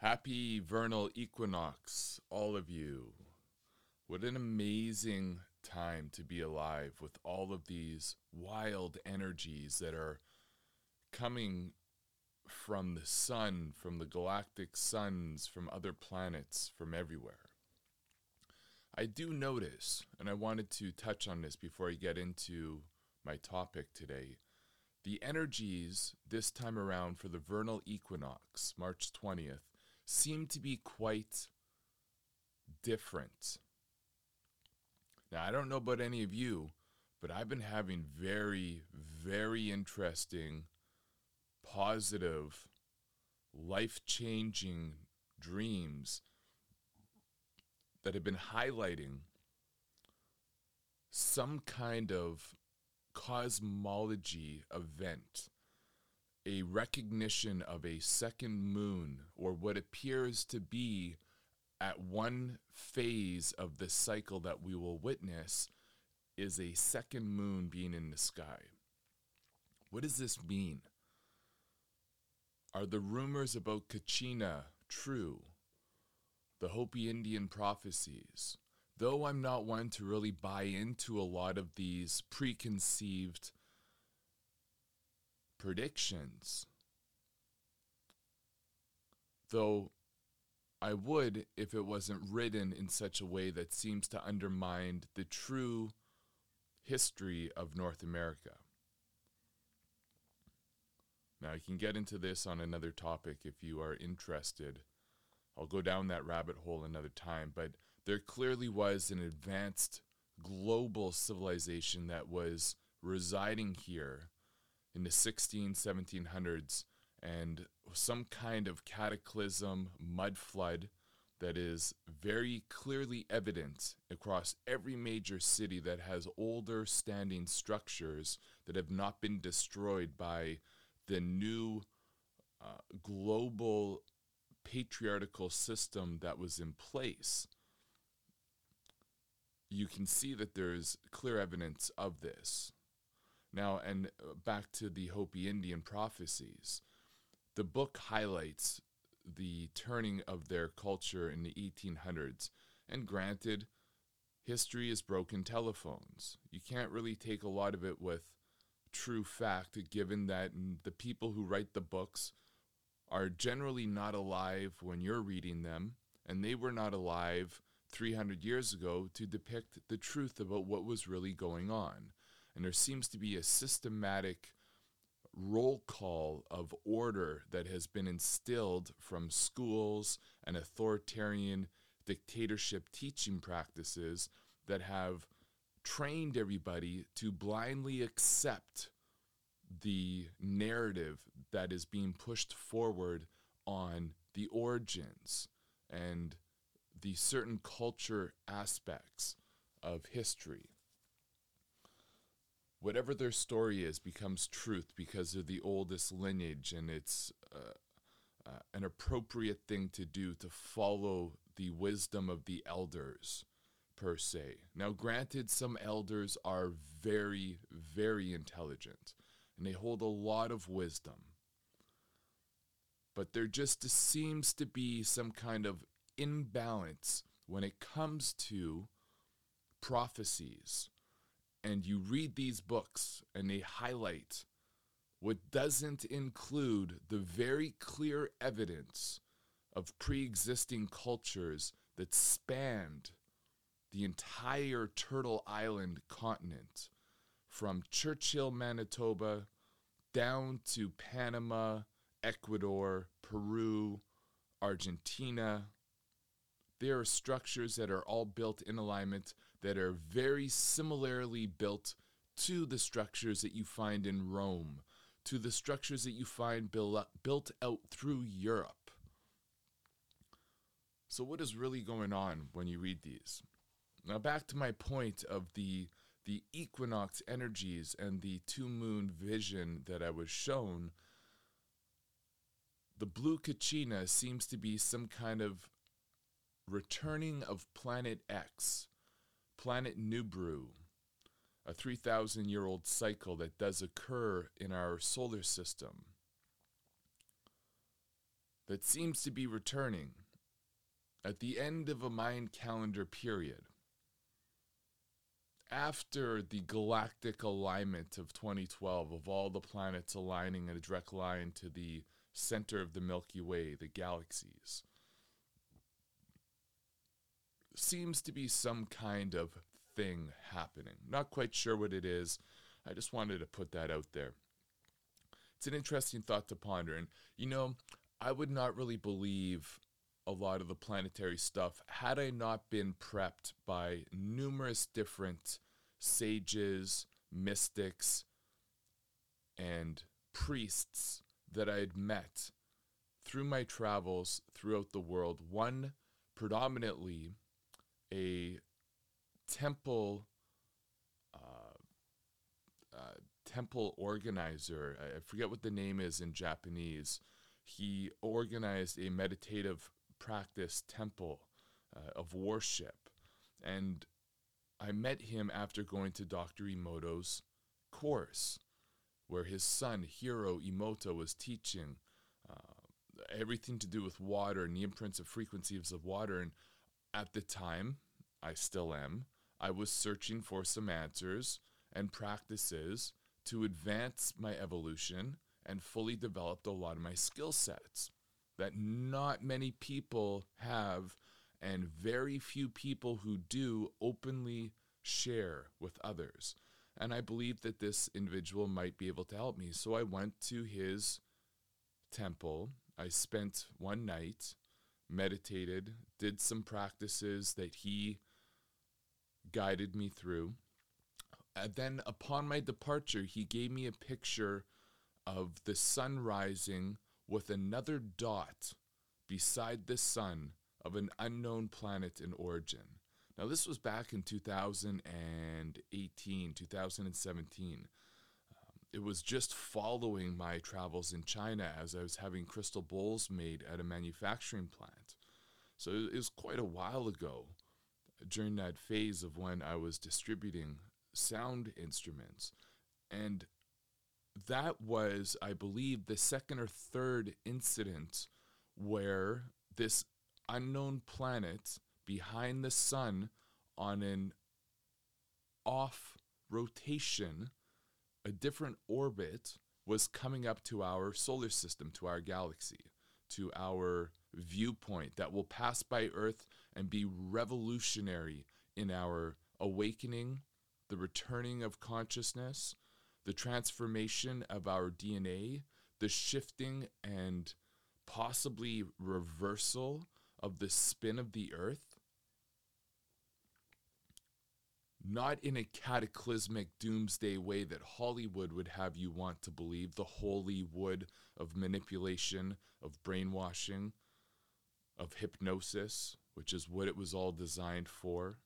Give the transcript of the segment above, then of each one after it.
Happy vernal equinox, all of you. What an amazing time to be alive with all of these wild energies that are coming from the sun, from the galactic suns, from other planets, from everywhere. I do notice, and I wanted to touch on this before I get into my topic today. The energies this time around for the vernal equinox, March 20th, seem to be quite different. Now, I don't know about any of you, but I've been having very, very interesting, positive, life changing dreams that have been highlighting some kind of cosmology event, a recognition of a second moon, or what appears to be at one phase of the cycle that we will witness is a second moon being in the sky. What does this mean? Are the rumors about Kachina true? The Hopi Indian prophecies? though I'm not one to really buy into a lot of these preconceived predictions, though I would if it wasn't written in such a way that seems to undermine the true history of North America. Now, I can get into this on another topic if you are interested. I'll go down that rabbit hole another time, but there clearly was an advanced global civilization that was residing here in the 16 1700s and some kind of cataclysm mud flood that is very clearly evident across every major city that has older standing structures that have not been destroyed by the new uh, global patriarchal system that was in place you can see that there's clear evidence of this. Now, and uh, back to the Hopi Indian prophecies, the book highlights the turning of their culture in the 1800s. And granted, history is broken telephones. You can't really take a lot of it with true fact, given that the people who write the books are generally not alive when you're reading them, and they were not alive 300 years ago to depict the truth about what was really going on. And there seems to be a systematic roll call of order that has been instilled from schools and authoritarian dictatorship teaching practices that have trained everybody to blindly accept the narrative that is being pushed forward on the origins and the certain culture aspects of history. Whatever their story is becomes truth because they're the oldest lineage, and it's uh, uh, an appropriate thing to do to follow the wisdom of the elders, per se. Now, granted, some elders are very, very intelligent, and they hold a lot of wisdom but there just seems to be some kind of imbalance when it comes to prophecies. And you read these books and they highlight what doesn't include the very clear evidence of pre existing cultures that spanned the entire Turtle Island continent from Churchill, Manitoba, down to Panama, Ecuador, Peru, Argentina, there are structures that are all built in alignment that are very similarly built to the structures that you find in Rome, to the structures that you find built out through Europe. So, what is really going on when you read these? Now, back to my point of the the equinox energies and the two moon vision that I was shown. The blue Kachina seems to be some kind of returning of Planet X, Planet Nibiru, a 3,000 year old cycle that does occur in our solar system. that seems to be returning at the end of a Mayan calendar period. After the galactic alignment of 2012, of all the planets aligning in a direct line to the center of the Milky Way, the galaxies, seems to be some kind of thing happening. Not quite sure what it is. I just wanted to put that out there. It's an interesting thought to ponder. And, you know, I would not really believe a lot of the planetary stuff had I not been prepped by numerous different sages, mystics, and priests that I had met through my travels throughout the world. One predominantly a temple uh, uh, temple organizer. I, forget what the name is in Japanese. He organized a meditative practice temple uh, of worship, and I met him after going to Dr. Emoto's course, where his son Hiro Emoto was teaching uh, everything to do with water and the imprints of frequencies of water. And at the time, I still am, I was searching for some answers and practices to advance my evolution and fully developed a lot of my skill sets that not many people have and very few people who do openly share with others. And I believe that this individual might be able to help me. So I went to his temple. I spent one night, meditated, did some practices that he guided me through. And then upon my departure, he gave me a picture of the sun rising with another dot beside the sun of an unknown planet in origin. Now, this was back in 2018, 2017. It was just following my travels in China as I was having crystal bowls made at a manufacturing plant. So it was quite a while ago during that phase of when I was distributing sound instruments. And that was, I believe, the second or third incident where this unknown planet behind the sun on an off rotation, a different orbit, was coming up to our solar system, to our galaxy, to our viewpoint that will pass by Earth and be revolutionary in our awakening, the returning of consciousness, the transformation of our DNA, the shifting and possibly reversal of the spin of the earth. Not in a cataclysmic doomsday way that Hollywood would have you want to believe, the holy wood of manipulation, of brainwashing, of hypnosis, which is what it was all designed for.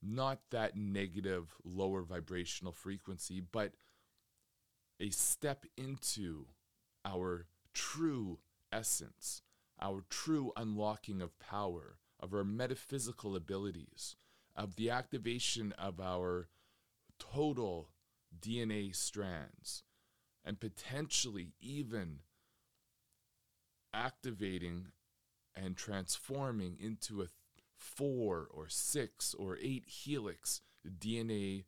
Not that negative, lower vibrational frequency, but a step into our true essence, our true unlocking of power, of our metaphysical abilities, of the activation of our total DNA strands, and potentially even activating and transforming into a four or six or eight helix DNA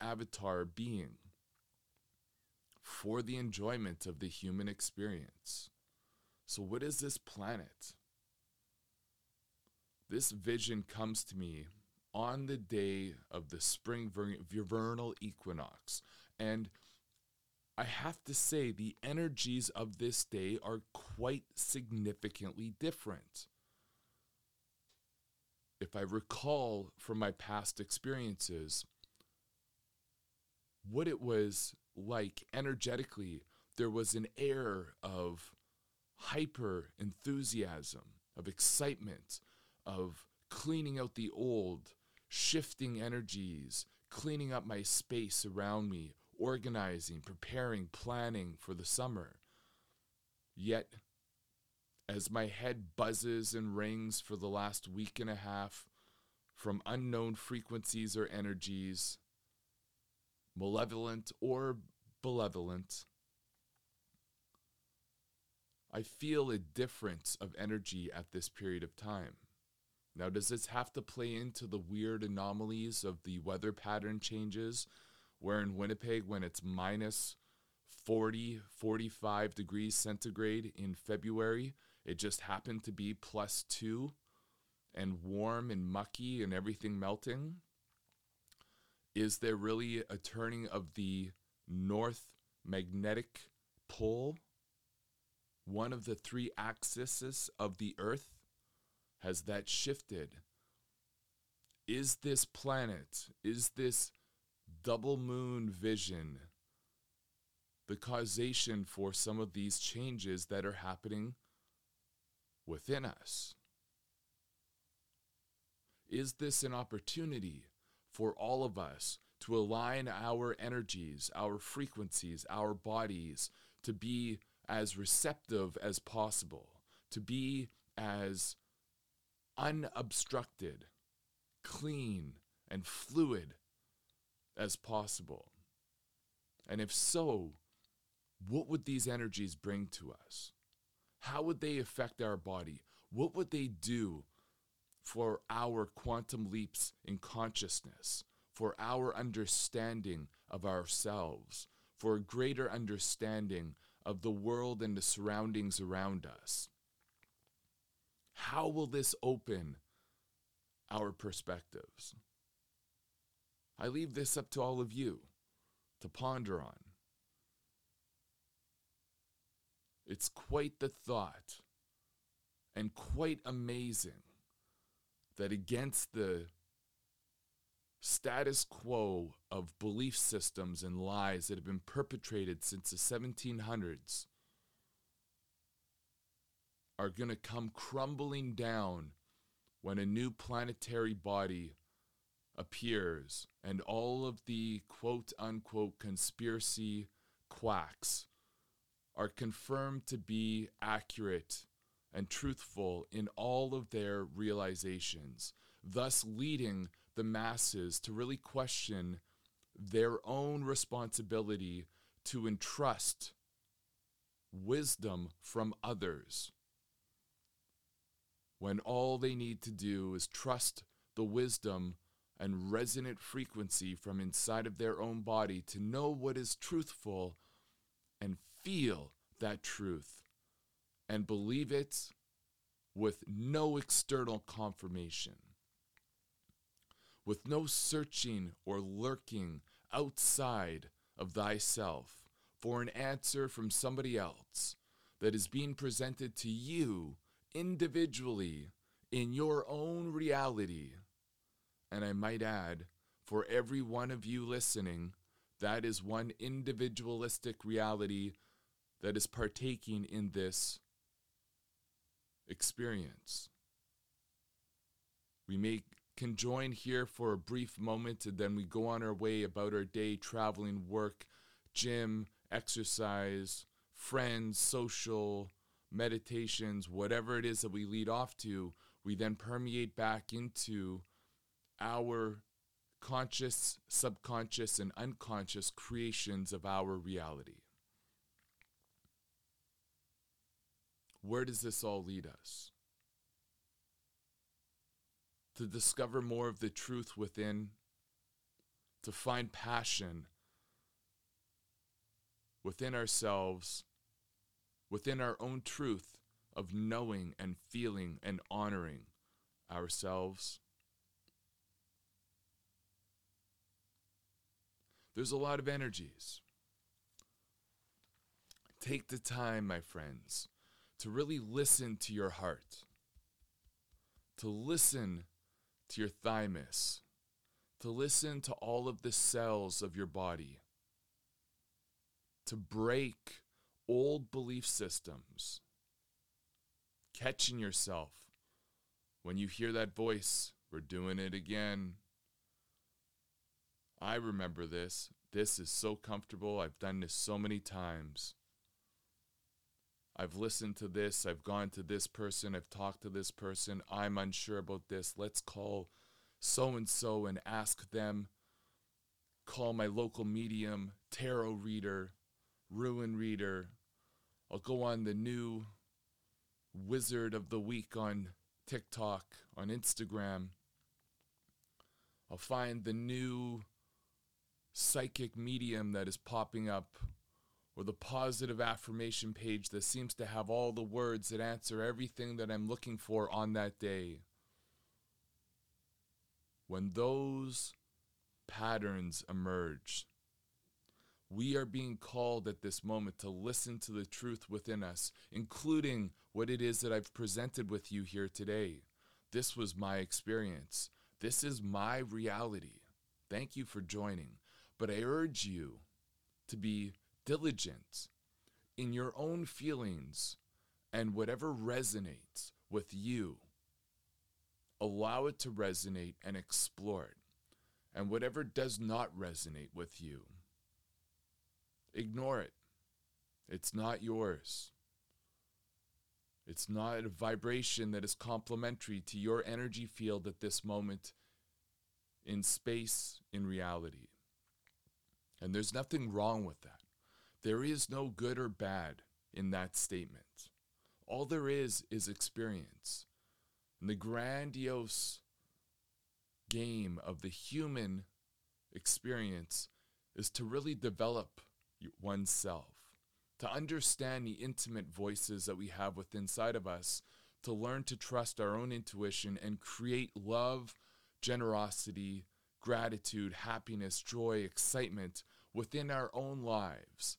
avatar being for the enjoyment of the human experience. So, what is this planet? This vision comes to me on the day of the spring vernal equinox. And I have to say, the energies of this day are quite significantly different. If I recall from my past experiences, what it was like energetically, there was an air of hyper enthusiasm, of excitement, of cleaning out the old, shifting energies, cleaning up my space around me, organizing, preparing, planning for the summer. Yet, as my head buzzes and rings for the last week and a half from unknown frequencies or energies, malevolent or benevolent, I feel a difference of energy at this period of time. Now, does this have to play into the weird anomalies of the weather pattern changes? Where in Winnipeg, when it's minus 40, 45 degrees centigrade in February, it just happened to be plus two and warm and mucky and everything melting? Is there really a turning of the north magnetic pole? One of the three axes of the earth? Has that shifted? Is this planet, is this double moon vision the causation for some of these changes that are happening within us? Is this an opportunity for all of us to align our energies, our frequencies, our bodies to be as receptive as possible, to be as unobstructed, clean, and fluid as possible? And if so, what would these energies bring to us? How would they affect our body? What would they do for our quantum leaps in consciousness, for our understanding of ourselves, for a greater understanding of the world and the surroundings around us. How will this open our perspectives? I leave this up to all of you to ponder on. It's quite the thought and quite amazing that against the status quo of belief systems and lies that have been perpetrated since the 1700s are going to come crumbling down when a new planetary body appears and all of the quote unquote conspiracy quacks are confirmed to be accurate and truthful in all of their realizations, thus leading the masses to really question their own responsibility to entrust wisdom from others when all they need to do is trust the wisdom and resonant frequency from inside of their own body to know what is truthful and feel that truth and believe it with no external confirmation, with no searching or lurking outside of thyself for an answer from somebody else that is being presented to you individually in your own reality. And I might add, for every one of you listening, that is one individualistic reality that is partaking in this experience. We may can join here for a brief moment and then we go on our way about our day traveling work gym exercise friends social meditations whatever it is that we lead off to we then permeate back into our conscious subconscious and unconscious creations of our reality Where does this all lead us? To discover more of the truth within, to find passion within ourselves, within our own truth of knowing and feeling and honoring ourselves. There's a lot of energies. Take the time, my friends, to really listen to your heart, to listen to your thymus, to listen to all of the cells of your body, to break old belief systems, catching yourself when you hear that voice, we're doing it again. I remember this. This is so comfortable. I've done this so many times. I've listened to this, I've gone to this person, I've talked to this person, I'm unsure about this. Let's call so and so and ask them. Call my local medium, tarot reader, rune reader. I'll go on the new wizard of the week on TikTok, on Instagram. I'll find the new psychic medium that is popping up, or the positive affirmation page that seems to have all the words that answer everything that I'm looking for on that day. When those patterns emerge, we are being called at this moment to listen to the truth within us, including what it is that I've presented with you here today. This was my experience. This is my reality. Thank you for joining. But I urge you to be diligent in your own feelings and whatever resonates with you. Allow it to resonate and explore it. And whatever does not resonate with you, ignore it. It's not yours. It's not a vibration that is complementary to your energy field at this moment in space, in reality. And there's nothing wrong with that. There is no good or bad in that statement. All there is is experience. And the grandiose game of the human experience is to really develop oneself, to understand the intimate voices that we have within inside of us, to learn to trust our own intuition and create love, generosity, gratitude, happiness, joy, excitement within our own lives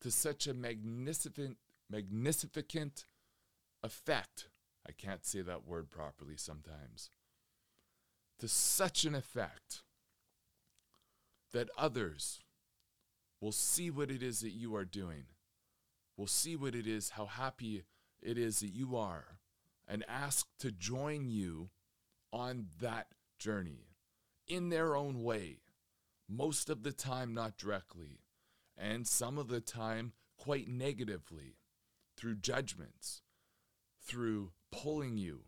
to such a magnificent, magnificent effect. I can't say that word properly sometimes. To such an effect that others will see what it is that you are doing, We'll see what it is, how happy it is that you are, and ask to join you on that journey in their own way, most of the time not directly, and some of the time quite negatively, through judgments, through pulling you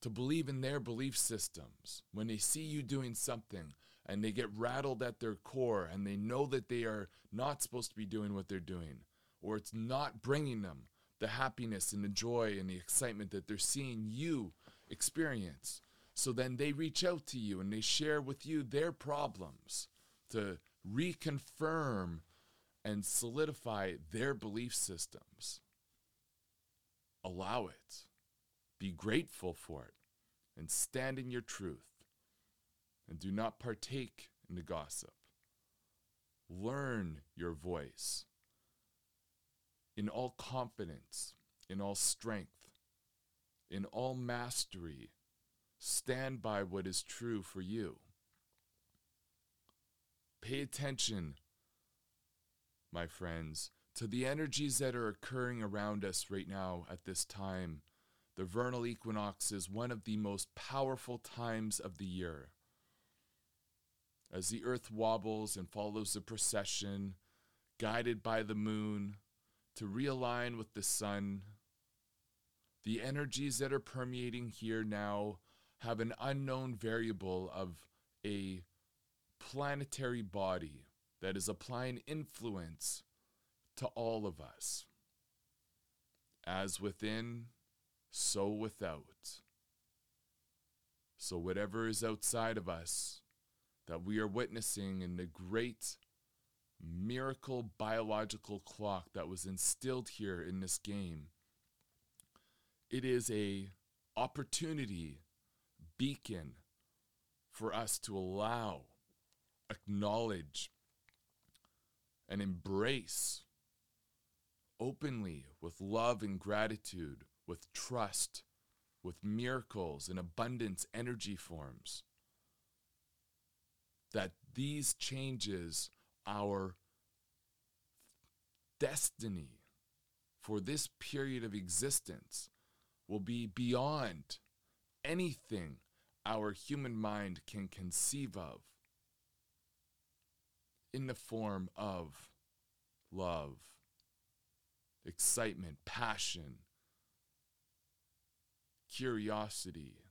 to believe in their belief systems. When they see you doing something and they get rattled at their core and they know that they are not supposed to be doing what they're doing, or it's not bringing them the happiness and the joy and the excitement that they're seeing you experience. So then they reach out to you and they share with you their problems to reconfirm and solidify their belief systems. Allow it. Be grateful for it and stand in your truth and do not partake in the gossip. Learn your voice in all confidence, in all strength, in all mastery. Stand by what is true for you. Pay attention, my friends, to the energies that are occurring around us right now at this time. The vernal equinox is one of the most powerful times of the year as the earth wobbles and follows the procession, guided by the moon to realign with the sun. The energies that are permeating here now have an unknown variable of a planetary body that is applying influence to all of us. As within, so without. So, whatever is outside of us that we are witnessing in the great miracle biological clock that was instilled here in this game. It is a opportunity beacon for us to allow acknowledge and embrace openly with love and gratitude with trust with miracles and abundance energy forms that these changes our destiny for this period of existence will be beyond anything our human mind can conceive of in the form of love, excitement, passion, curiosity,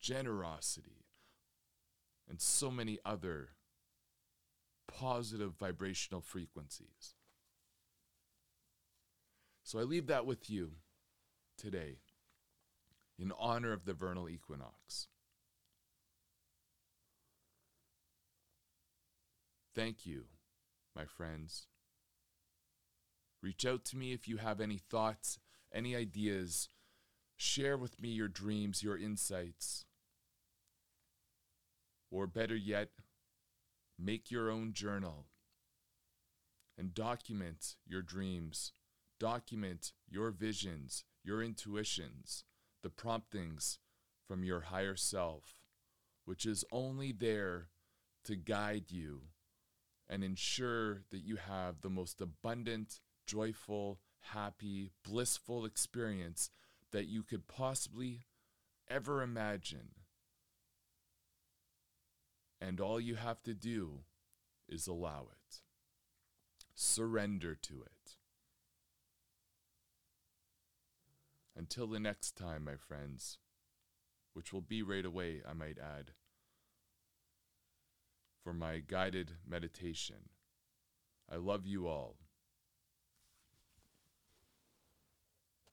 generosity and so many other positive vibrational frequencies. So I leave that with you today in honor of the vernal equinox. Thank you, my friends. Reach out to me if you have any thoughts, any ideas. Share with me your dreams, your insights. Or better yet, make your own journal and document your dreams, document your visions, your intuitions, the promptings from your higher self, which is only there to guide you and ensure that you have the most abundant, joyful, happy, blissful experience that you could possibly ever imagine. And all you have to do is allow it, surrender to it. Until the next time, my friends, which will be right away, I might add for my guided meditation. I love you all.